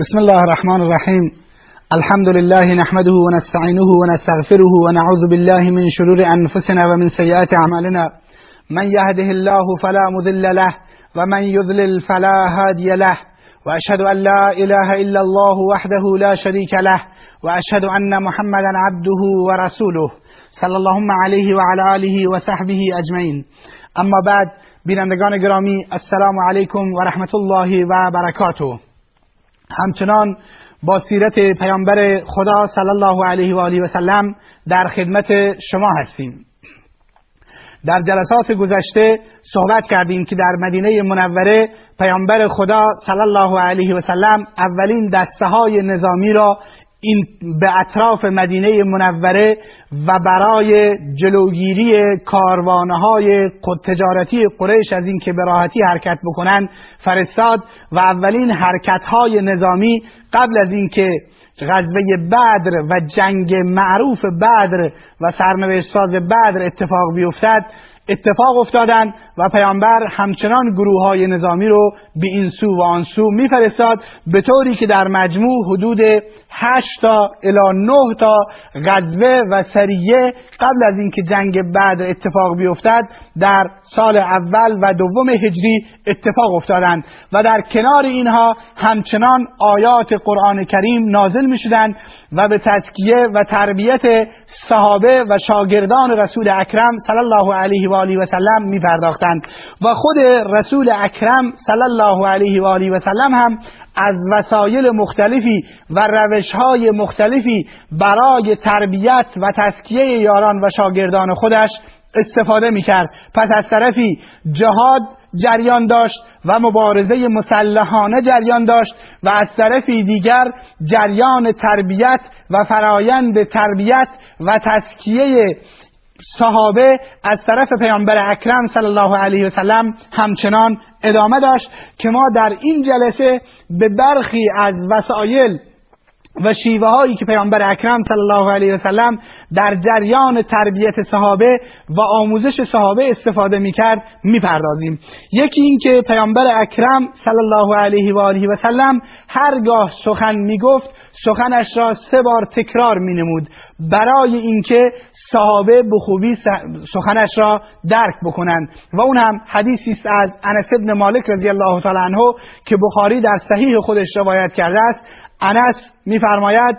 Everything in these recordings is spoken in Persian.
بسم الله الرحمن الرحیم الحمد لله نحمده ونستعینه ونستغفره ونعوذ بالله من شرور انفسنا ومن سیئات اعمالنا من يهده الله فلا مضل له ومن يضلل فلا هادي له. واشهد ان لا اله الا الله وحده لا شريك له. واشهد ان محمدا عبده ورسوله. صلی الله علیه و علی آله و صحبه اجمعین اما بعد بینندگان گرامی السلام علیکم و رحمت الله و برکاته همچنان با سیرت پیامبر خدا صلی الله علیه و آله و سلم در خدمت شما هستیم. در جلسات گذشته صحبت کردیم که در مدینه منوره پیامبر خدا صلی الله علیه و سلم اولین دسته های نظامی را این به اطراف مدینه منوره و برای جلوگیری کاروانه های تجارتی قریش از اینکه به راحتی حرکت بکنن فرستاد و اولین حرکت های نظامی قبل از اینکه غزوه بدر و جنگ معروف بدر و سرنوشت ساز بدر اتفاق بیفتد اتفاق افتادند و پیامبر همچنان گروه های نظامی رو به این سو و آن سو میفرستاد به طوری که در مجموع حدود 8 تا الی 9 تا غزوه و سریه قبل از اینکه جنگ بعد اتفاق بیفتد در سال اول و دوم هجری اتفاق افتادند و در کنار اینها همچنان آیات قرآن کریم نازل می شدند و به تزکیه و تربیت صحابه و شاگردان رسول اکرم صلی الله علیه و آله و سلم می پرداختند و خود رسول اکرم صلی الله علیه و آله و سلم هم از وسایل مختلفی و روشهای مختلفی برای تربیت و تسکیه یاران و شاگردان خودش استفاده می‌کرد. پس از طرفی جهاد جریان داشت و مبارزه مسلحانه جریان داشت و از طرفی دیگر جریان تربیت و فرایند تربیت و تسکیه صحابه از طرف پیامبر اکرم صلی الله علیه و سلم همچنان ادامه داشت که ما در این جلسه به برخی از وسایل و شیوه هایی که پیامبر اکرم صلی الله علیه و سلم در جریان تربیت صحابه و آموزش صحابه استفاده می‌کرد می‌پردازیم. یکی این که پیامبر اکرم صلی الله علیه و آله و سلم هرگاه سخن می‌گفت سخنش را سه بار تکرار مینمود. برای اینکه صحابه به خوبی سخنش را درک بکنند. و اون هم حدیثی است از انس ابن مالک رضی الله تعالی عنه که بخاری در صحیح خودش روایت کرده است. انس میفرماید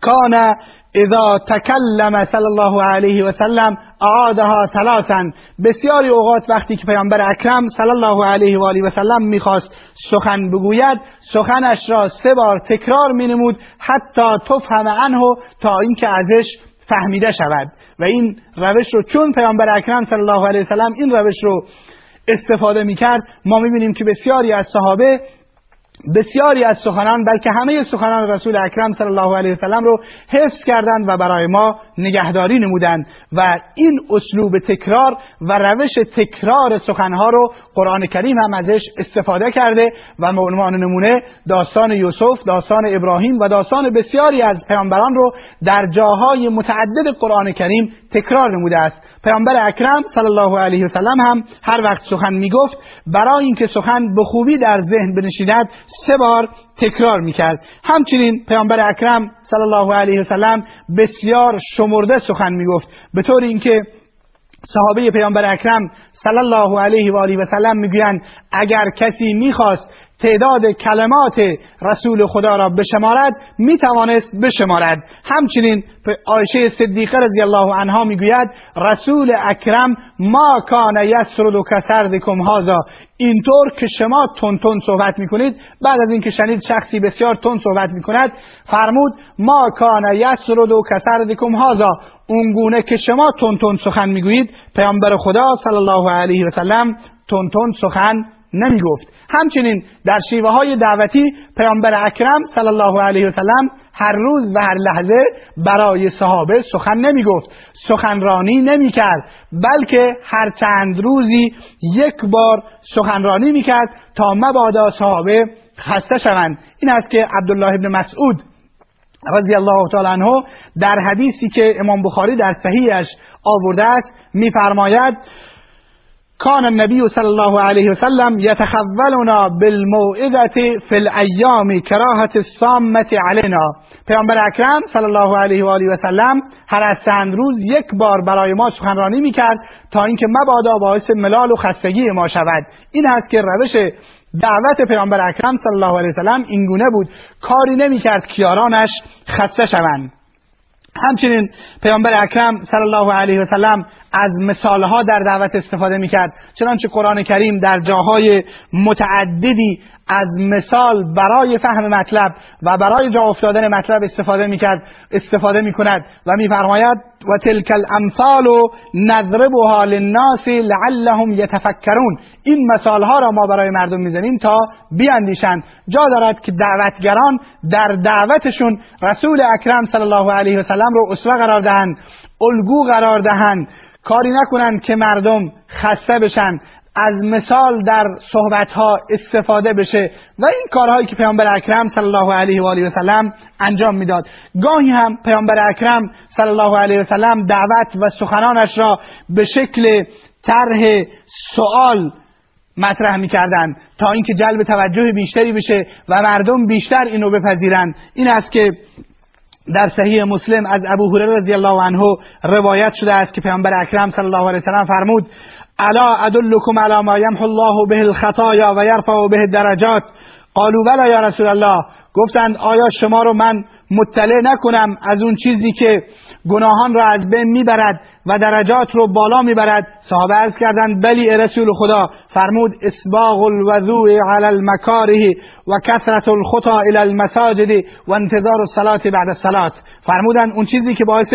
کان اذا تکلم صلی الله علیه و سلم اعادها ثلاثا. بسیاری اوقات وقتی که پیامبر اکرم صلی الله علیه و آله و سلم می‌خواست سخن بگوید سخنش را سه بار تکرار مینمود حتی تفهم عنه تا اینکه ازش فهمیده شود. و این روش رو چون پیامبر اکرم صلی الله علیه و سلم این روش رو استفاده می‌کرد ما می‌بینیم که بسیاری از صحابه بسیاری از سخنان بلکه همه سخنان رسول اکرم صلی الله علیه وسلم رو حفظ کردند و برای ما نگهداری نمودند. و این اسلوب تکرار و روش تکرار سخنها رو قرآن کریم هم ازش استفاده کرده و به عنوان نمونه داستان یوسف داستان ابراهیم و داستان بسیاری از پیامبران رو در جاهای متعدد قرآن کریم تکرار نموده است. پیامبر اکرم صلی الله علیه وسلم هم هر وقت سخن می‌گفت برای اینکه سخن به خوبی در ذهن بنشیند سه بار تکرار می‌کرد. همچنین پیامبر اکرم صلی الله علیه وسلم بسیار شمرده سخن می‌گفت. به طور اینکه صحابه پیامبر اکرم صلی الله علیه و آله و سلم می‌گویند اگر کسی می‌خواست تعداد کلمات رسول خدا را بشمارد می‌توانست بشمارد. همچنین عایشه صدیقه رضی الله عنها می‌گوید رسول اکرم ما کان یسرد و کسردکم هازا اینطور که شما تون تون صحبت می‌کنید بعد از اینکه شنید شخصی بسیار تون صحبت می‌کند فرمود ما کان یسرد و کسردکم هازا اونگونه که شما تون تون سخن می‌گویید پیامبر خدا صلی الله علیه و سلم تون تون سخن نمی گفت همچنین در شیوه های دعوتی پیامبر اکرم صلی الله علیه و سلم هر روز و هر لحظه برای صحابه سخن نمی گفت سخنرانی نمی کرد بلکه هر چند روزی یک بار سخنرانی می کرد تا مبادا صحابه خسته شوند. این است که عبدالله ابن مسعود رضی الله تعالی عنه در حدیثی که امام بخاری در صحیحش آورده است میفرماید کان النبی صلی الله علیه وسلم یتخولنا بالموعظه فی الایام کراهت السامه علینا پیامبر اکرم صلی الله علیه و آله و سلم هر از چند روز یک بار برای ما سخنرانی می‌کرد تا اینکه مبادا باعث ملال و خستگی ما شود. این است که روش دعوت پیامبر اکرم صلی الله علیه و سلم اینگونه بود. کاری نمی‌کرد کیارانش خسته شوند. همچنین پیامبر اکرم صلی الله علیه و سلم از مثالها در دعوت استفاده می‌کرد. چنانچه قرآن کریم در جاهای متعددی از مثال برای فهم مطلب و برای جا افتادن مطلب استفاده می‌کرد استفاده می‌کند و میفرماید و تلک الامثال نضربها للناس لعلهم یتفکرون. این مثال ها را ما برای مردم می‌زنیم تا بیاندیشند. جا دارد که دعوتگران در دعوتشون رسول اکرم صلی الله علیه و سلم رو اسوه قرار دهند. الگو قرار دهند. کاری نکنند که مردم خسته بشن. از مثال در صحبت ها استفاده بشه. و این کارهایی که پیامبر اکرم صلی الله علیه و آله و سلم انجام می‌داد. گاهی هم پیامبر اکرم صلی الله علیه و سلم دعوت و سخنانش را به شکل طرح سوال مطرح می‌کردند. تا اینکه جلب توجه بیشتری بشه و مردم بیشتر اینو بپذیرند. این است که در صحیح مسلم از ابو هریره رضی الله عنه روایت شده است که پیامبر اکرم صلی الله علیه و سلم فرمود الا ادلكم على ما يمحو الله به الخطايا و یرفع به الدرجات؟ قالوا بلا یا رسول الله گفتند آیا شما رو من مطلع نکنم از اون چیزی که گناهان را از بین می‌برد؟ و درجات رو بالا می‌برد. صحابه عرض کردند بلی رسول خدا فرمود اسباغ الوضوء على المکاره و کثرت الخطا الى المساجد و انتظار الصلاه بعد الصلاه فرمودند اون چیزی که باعث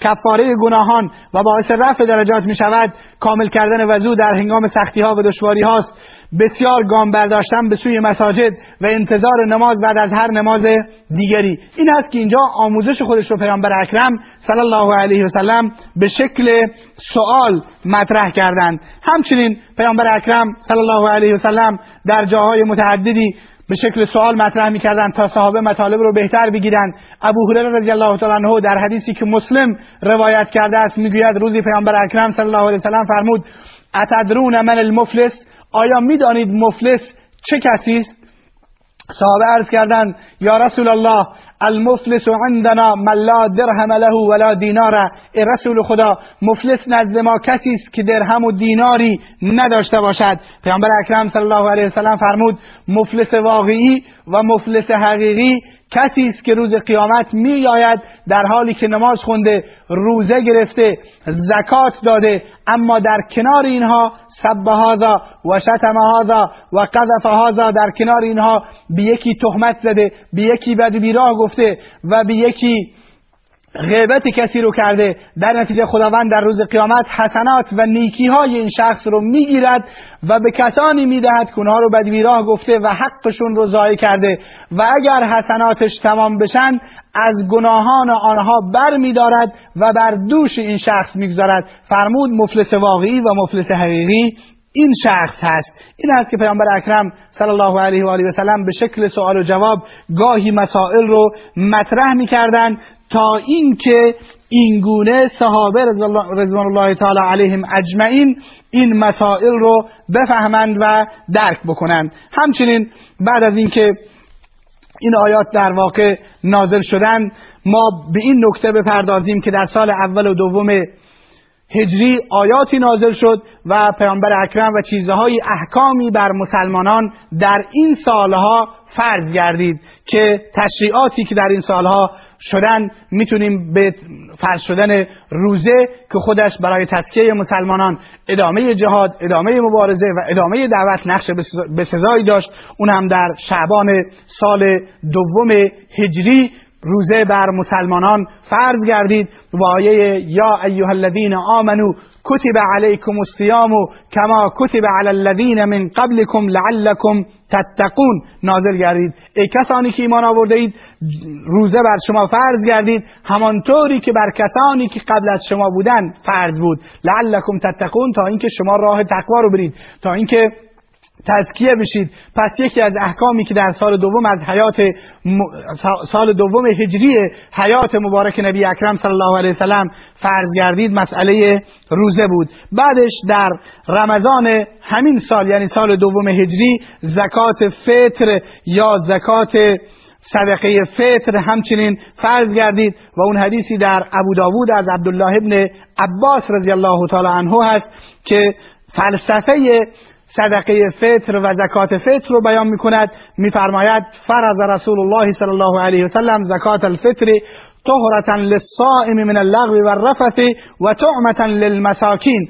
کفاره گناهان و باعث رفع درجات می شود کامل کردن وضوع در هنگام سختی ها و دشواری هاست. بسیار گام برداشتن به سوی مساجد و انتظار نماز بعد از هر نماز دیگری. این است که اینجا آموزش خودش رو پیامبر اکرم صلی الله علیه و سلم به شکل سوال مطرح کردند. همچنین پیامبر اکرم صلی الله علیه و سلم در جاهای متعددی به شکل سوال مطرح می‌کردن تا صحابه مطالب رو بهتر بگیرن. ابو هریره رضی الله تعالی عنه در حدیثی که مسلم روایت کرده است می‌گوید روزی پیامبر اکرم صلی الله علیه وسلم فرمود اتدرون من المفلس؟ آیا می‌دانید مفلس چه کسی است؟ صحابه عرض کردند یا رسول الله المفلس عندنا من لا درهم له ولا دینار. ای رسول خدا مفلس نزد ما کسی است که درهم و دیناری نداشته باشد. پیامبر اکرم صلی الله علیه وسلم فرمود مفلس واقعی و مفلس حقیقی کسی است که روز قیامت میآید در حالی که نماز خونده روزه گرفته زکات داده اما در کنار اینها سب هذا و شتم هذا و قذف هذا در کنار اینها به یکی تهمت زده به یکی بد بیراه گفته و به یکی غیبت کسی رو کرده در نتیجه خداوند در روز قیامت حسنات و نیکی های این شخص رو می‌گیرد و به کسانی می‌دهد که اونها رو بدبیراه گفته و حقشون رو ضایع کرده. و اگر حسناتش تمام بشن از گناهان آنها بر میدارد و بر دوش این شخص می‌گذارد. فرمود مفلس واقعی و مفلس حقیقی این شخص هست. این است که پیامبر اکرم صلی الله علیه و آله و سلم به شکل سوال و جواب گاهی مسائل رو مطرح می‌کردند. تا اینکه اینگونه صحابه رضوان الله تعالی علیهم اجمعین این مسائل رو بفهمند و درک بکنند. همچنین بعد از اینکه این آیات در واقع نازل شدن ما به این نکته بپردازیم که در سال اول و دوم هجری آیاتی نازل شد و پیامبر اکرم و چیزهای احکامی بر مسلمانان در این سالها فرض گردید که تشریعاتی که در این سالها شدن می‌تونیم به فرض شدن روزه که خودش برای تسکیه مسلمانان ادامه جهاد ادامه مبارزه و ادامه دعوت نقش بسزایی داشت اون هم در شعبان سال دوم هجری روزه بر مسلمانان فرض گردید و آیه یا ایها الذین آمنو کتب علیکم الصیام کما کتب علی الذین من قبلکم لعلکم تتقون. نازل گردید. ای کسانی که ایمان آورده اید روزه بر شما فرض گردید. همانطوری که بر کسانی که قبل از شما بودن فرض بود. لعلکم تتقون تا اینکه شما راه تقوا رو برید. تا اینکه تزکیه بشید. پس یکی از احکامی که در سال دوم از حیات سال دوم هجری حیات مبارک نبی اکرم صلی الله علیه وسلم فرض گردید مسئله روزه بود. بعدش در رمضان همین سال یعنی سال دوم هجری زکات فطر یا زکات صدقه فطر همچنین فرض گردید و اون حدیثی در ابو داوود از عبدالله ابن عباس رضی الله تعالی عنه هست که فلسفه صدقه فطر و زکات فطر رو بیان می‌کند میفرماید فرض رسول الله صلی الله علیه وسلم زکات الفطر طهرة للصائم من اللغو والرفث و طعمة للمساکین.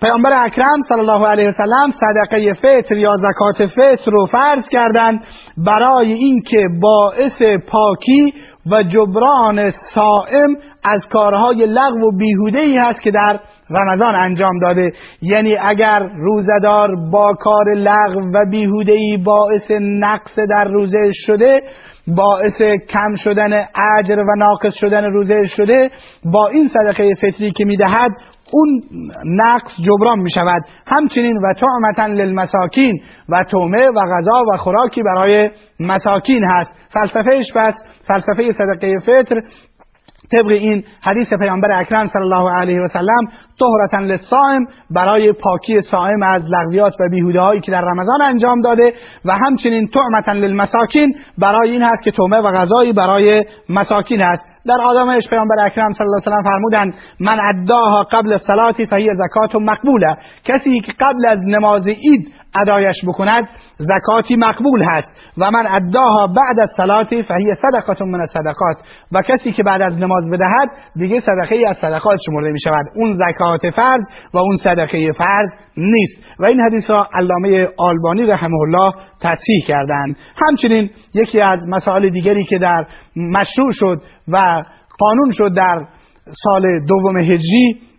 پیامبر اکرم صلی الله علیه وسلم صدقه فطر یا زکات فطر رو فرض کردند برای اینکه باعث پاکی و جبران صائم از کارهای لغو و بیهوده ای هست که در رمضان انجام داده. یعنی اگر روزدار با کار لغو و بیهوده ای باعث نقص در روزه شده باعث کم شدن اجر و ناقص شدن روزه شده با این صدقه فطری که می‌دهد اون نقص جبران می شود همچنین و طعمتا للمساکین و تومه و غذا و خوراکی برای مساکین هست. فلسفهش پس فلسفه صدقه فطر طبق این حدیث پیامبر اکرم صلی الله علیه و سلم طهرتا للصائم برای پاکی صائم از لغویات و بیهوده هایی که در رمضان انجام داده و همچنین طعمتا للمساکین برای این هست که تومه و غذایی برای مساکین هست. در آدمش پیامبر اکرم صلی الله علیه و فرمودند من اداها قبل الصلاه فهی زکات مقبوله. کسی که قبل از نماز عید ادایش بکند زکاتی مقبول هست. و من اداها بعد از صلاتی فهی صدقات من صدقات. و کسی که بعد از نماز بدهد دیگه صدقه از صدقات شمرده می شود اون زکات فرض و اون صدقه فرض نیست. و این حدیث را علامه آلبانی رحمه الله تصحیح کردند. همچنین یکی از مسائل دیگری که در مشروع شد و قانون شد در سال دوم هجری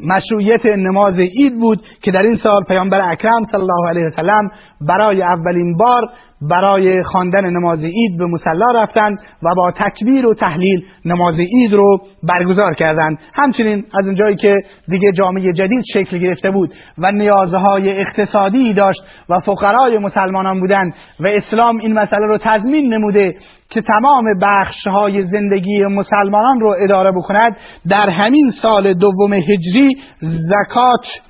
مشروعیت نماز عید بود که در این سال پیامبر اکرم صلی الله علیه وسلم برای اولین بار برای خواندن نماز عید به مصلا رفتند و با تکبیر و تحلیل نماز عید رو برگزار کردند. همچنین از اونجایی که دیگه جامعه جدید شکل گرفته بود و نیازهای اقتصادی داشت و فقرای مسلمانان بودند و اسلام این مسئله رو تضمین نموده که تمام بخش های زندگی مسلمانان رو اداره بکند در همین سال دوم هجری زکات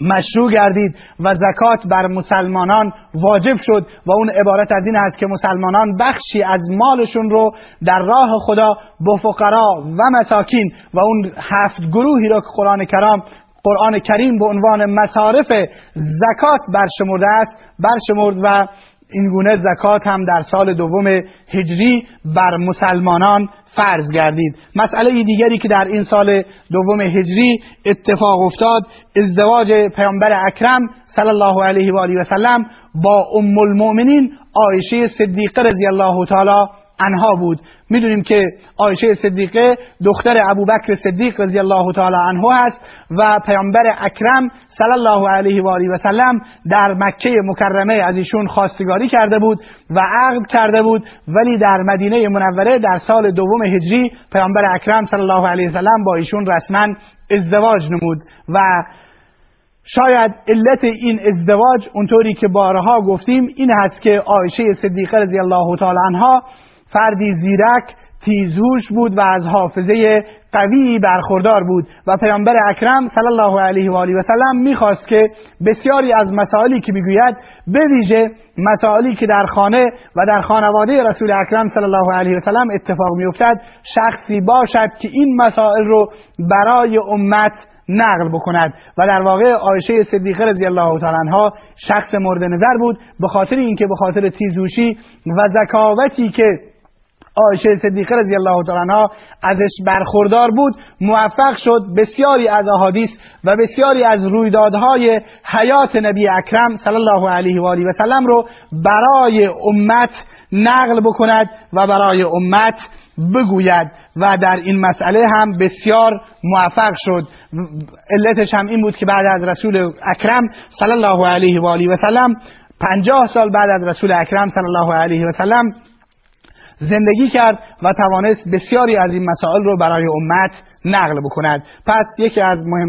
مشروع گردید و زکات بر مسلمانان واجب شد و اون عبارت از این است که مسلمانان بخشی از مالشون رو در راه خدا به فقرا و مساکین و اون هفت گروهی را که قرآن کرام قرآن کریم به عنوان مصارف زکات برشمرده است برشمرد و این گونه زکات هم در سال دوم هجری بر مسلمانان فرض گردید. مسئله دیگری که در این سال دوم هجری اتفاق افتاد ازدواج پیامبر اکرم صلی الله علیه و آله و سلم با ام المؤمنین عایشه صدیقه رضی الله تعالی انها بود. می‌دونیم که عایشه صدیقه دختر ابوبکر صدیق رضی الله تعالی عنه هست و پیامبر اکرم صلی الله علیه و آله و سلم در مکه مکرمه از ایشون خواستگاری کرده بود و عقد کرده بود. ولی در مدینه منوره در سال دوم هجری پیامبر اکرم صلی الله علیه و سلم با ایشون رسما ازدواج نمود و شاید علت این ازدواج اونطوری که بارها گفتیم این هست که عایشه صدیقه رضی الله تعالی عنها فردی زیرک تیزهوش بود و از حافظه قوی برخوردار بود. و پیامبر اکرم صلی الله علیه و آله و سلم می‌خواست که بسیاری از مسائلی که می‌گوید به ویژه مسائلی که در خانه و در خانواده رسول اکرم صلی الله علیه و سلم اتفاق میافتد شخصی باشد که این مسائل رو برای امت نقل بکند. و در واقع عایشه صدیقه رضی الله تعالی عنها شخص مورد نظر بود به خاطر اینکه به خاطر تیزوشی و ذکاوتی که عایشه صدیقه رضی الله تعالی عنها ازش برخوردار بود موفق شد بسیاری از احادیث و بسیاری از رویدادهای حیات نبی اکرم صلی الله علیه و آله و سلم رو برای امت نقل بکند و برای امت بگوید و در این مسئله هم بسیار موفق شد. علتش هم این بود که بعد از رسول اکرم صلی الله علیه و آله و سلم 50 سال بعد از رسول اکرم صلی الله علیه و سلم زندگی کرد و توانست بسیاری از این مسائل رو برای امت نقل بکند. پس یکی از مهم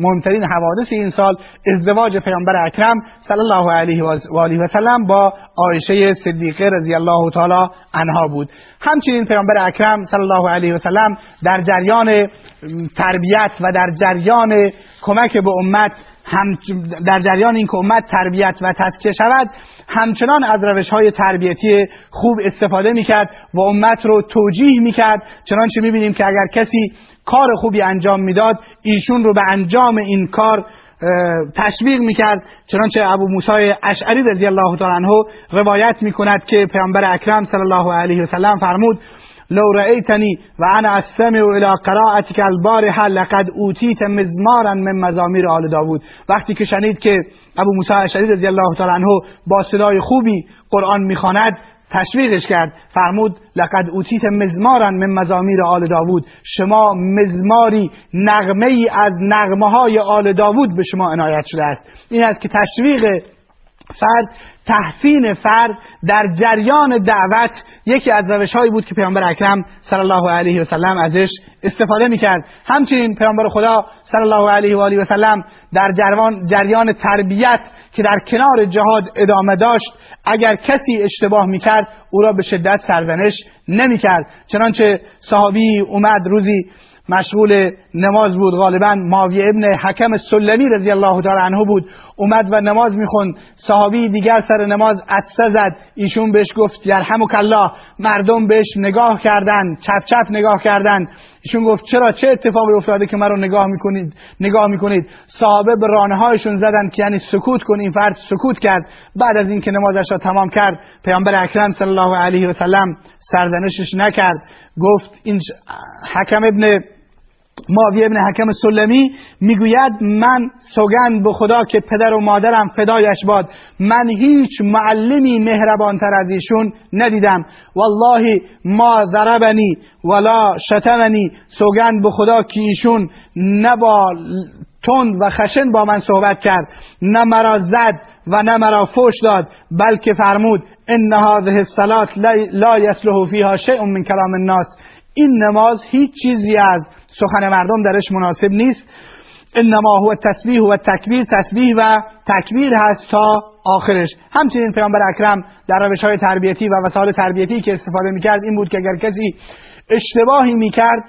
مهمترین حوادث این سال ازدواج پیامبر اکرم صلی الله علیه و آله و سلم با عایشه صدیقه رضی الله تعالی عنها بود. همچنین پیامبر اکرم صلی الله علیه و سلم در جریان تربیت و در جریان کمک به امت هم در جریان این که امت تربیت و تزکیه شود همچنان از روش های تربیتی خوب استفاده می‌کرد و امت رو توجیه می‌کرد. چنانچه می‌بینیم که اگر کسی کار خوبی انجام می‌داد ایشون رو به انجام این کار تشویق می‌کرد. چنانچه ابو موسی اشعری رضی الله تعالی عنه روایت می‌کند که پیامبر اکرم صلی الله علیه و سلم فرمود لو رأيتني وانا استمع الى قراءتك البارحه لقد أوتيت مزمارا من مزامير آل داوود. وقتی که شنید که ابو موسی اشعری رضی الله تعالی عنه با صدای خوبی قرآن می‌خواند تشویقش کرد. فرمود لقد أوتيت مزمارا من مزامير آل داوود. شما مزماری نغمه ای از نغمه های آل داوود به شما عنایت شده است. این است که تشویق فرد تحسین فرد در جریان دعوت یکی از روش هایی بود که پیامبر اکرم صلی الله علیه و سلم ازش استفاده می‌کرد. همچنین پیامبر خدا صلی الله علیه و آله و سلم در جریان جریان تربیت که در کنار جهاد ادامه داشت اگر کسی اشتباه می‌کرد او را به شدت سرزنش نمی‌کرد. چنانچه صحابی اومد روزی مشغول نماز بود غالبا ماوی ابن حکم سلمی رضی الله تعالی عنه بود. اومد و نماز می‌خوند. صحابی دیگر سر نماز عطسه زد. ایشون بهش گفت یرحمک الله مردم بهش نگاه کردن چپ چپ نگاه کردن ایشون گفت چرا؟ چه اتفاقی افتاده که مرا نگاه می‌کنید؟ نگاه می‌کنید. صحابه به رانه هایشون زدن که یعنی سکوت کن این فرد سکوت کرد. بعد از اینکه نمازش را تمام کرد پیامبر اکرم صلی الله علیه و سلم سرزنشش نکرد. گفت این حکم ابن ماوی ابن حکم سلمی می‌گوید من سوگند به خدا که پدر و مادرم فدایش باد من هیچ معلمی مهربانتر از ایشون ندیدم. والله ما ضربنی ولا شتمنی سوگند به خدا که ایشون نه با تند و خشن با من صحبت کرد نه مرا زد و نه مرا فوش داد بلکه فرمود ان هذه الصلاه لا يصلح فيها شيء من کلام الناس. این نماز هیچ چیزی از سخن مردم درش مناسب نیست. انما هو تسبیح و تکبیر تسبیح و تکبیر هست تا آخرش. همچنین پیامبر اکرم در روش های تربیتی و وسایل تربیتی که استفاده می‌کرد این بود که اگر کسی اشتباهی می‌کرد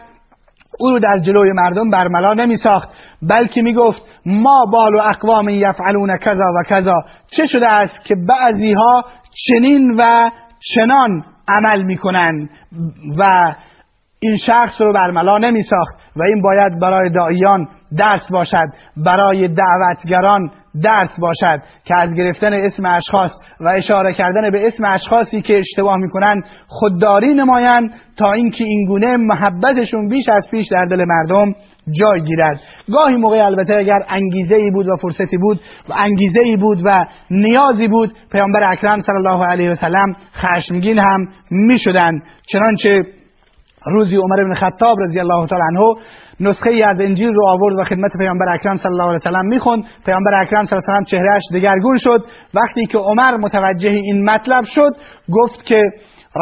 او رو در جلوی مردم برملا نمی ساخت بلکه می گفت ما بال و اقوام یفعلون کذا و کذا. چه شده است که بعضی ها چنین و چنان عمل می‌کنن و این شخص رو برملا نمی ساخت و این باید برای داییان درس باشد برای دعوتگران درس باشد که از گرفتن اسم اشخاص و اشاره کردن به اسم اشخاصی که اشتباه می‌کنن خودداری نمایند تا اینکه این گونه محبتشون بیش از پیش در دل مردم جای گیرد. گاهی موقع البته اگر انگیزه ای بود و فرصتی بود و انگیزه ای بود و نیازی بود پیامبر اکرم صلی الله علیه و سلم خشمگین هم می‌شدند. چنانچه روزی عمر بن خطاب رضی الله تعالی عنه نسخه ای از انجیل رو آورد و خدمت پیامبر اکرم صلی الله علیه و سلم می‌خوند. پیامبر اکرم صلی الله علیه و چهرهش دگرگون شد. وقتی که عمر متوجه این مطلب شد گفت که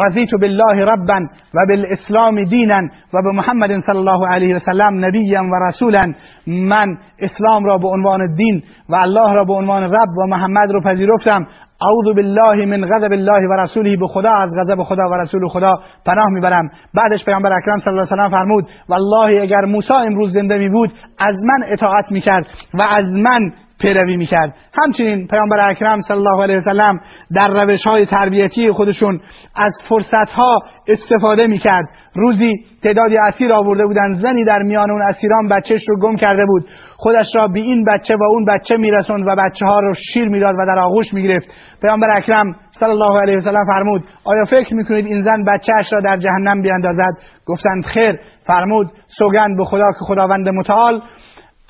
رضیت بالله ربا و بالاسلام دینا و به محمد صلی الله علیه و سلم نبیا و رسولا من اسلام را به عنوان دین و الله را به عنوان رب و محمد رو پذیرفتم. اعوذ بالله من غضب الله و رسوله به خدا از غضب خدا و رسول خدا پناه می‌برم. بعدش پیامبر اکرم صلی الله علیه و فرمود والله اگر موسی امروز زنده می بود از من اطاعت می‌کرد و از من پیروی می‌کرد. همچنین پیامبر اکرم صلی الله علیه وسلم در روش های تربیتی خودشون از فرصت ها استفاده می‌کرد. روزی تعدادی اسیر آورده بودن زنی در میان اون اسیران بچهش رو گم کرده بود. خودش را به این بچه و اون بچه میرسوند و بچه ها رو شیر می‌داد و در آغوش می‌گرفت. پیامبر اکرم صلی الله علیه وسلم فرمود آیا فکر می‌کنید این زن بچهش را در جهنم بیاندازد؟ گفتند خیر. فرمود سوگند به خدا که خداوند متعال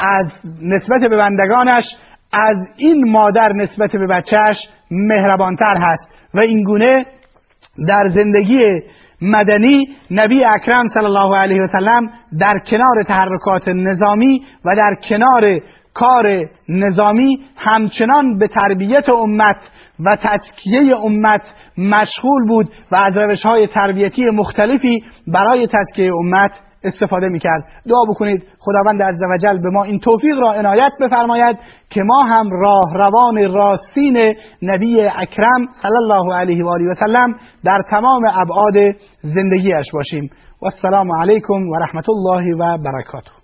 از نسبت به بندگانش از این مادر نسبت به بچهش مهربانتر هست. و این گونه در زندگی مدنی نبی اکرم صلی الله علیه و سلم در کنار تحرکات نظامی و در کنار کار نظامی همچنان به تربیت امت و تزکیه امت مشغول بود و از روش های تربیتی مختلفی برای تزکیه امت استفاده می‌کرد. دعا بکنید. خداوند عزوجل به ما این توفیق را عنایت بفرماید که ما هم راه روان راستین نبی اکرم صلی الله علیه و آله و سلم در تمام ابعاد زندگیش باشیم. و السلام علیکم و رحمت الله و برکاته.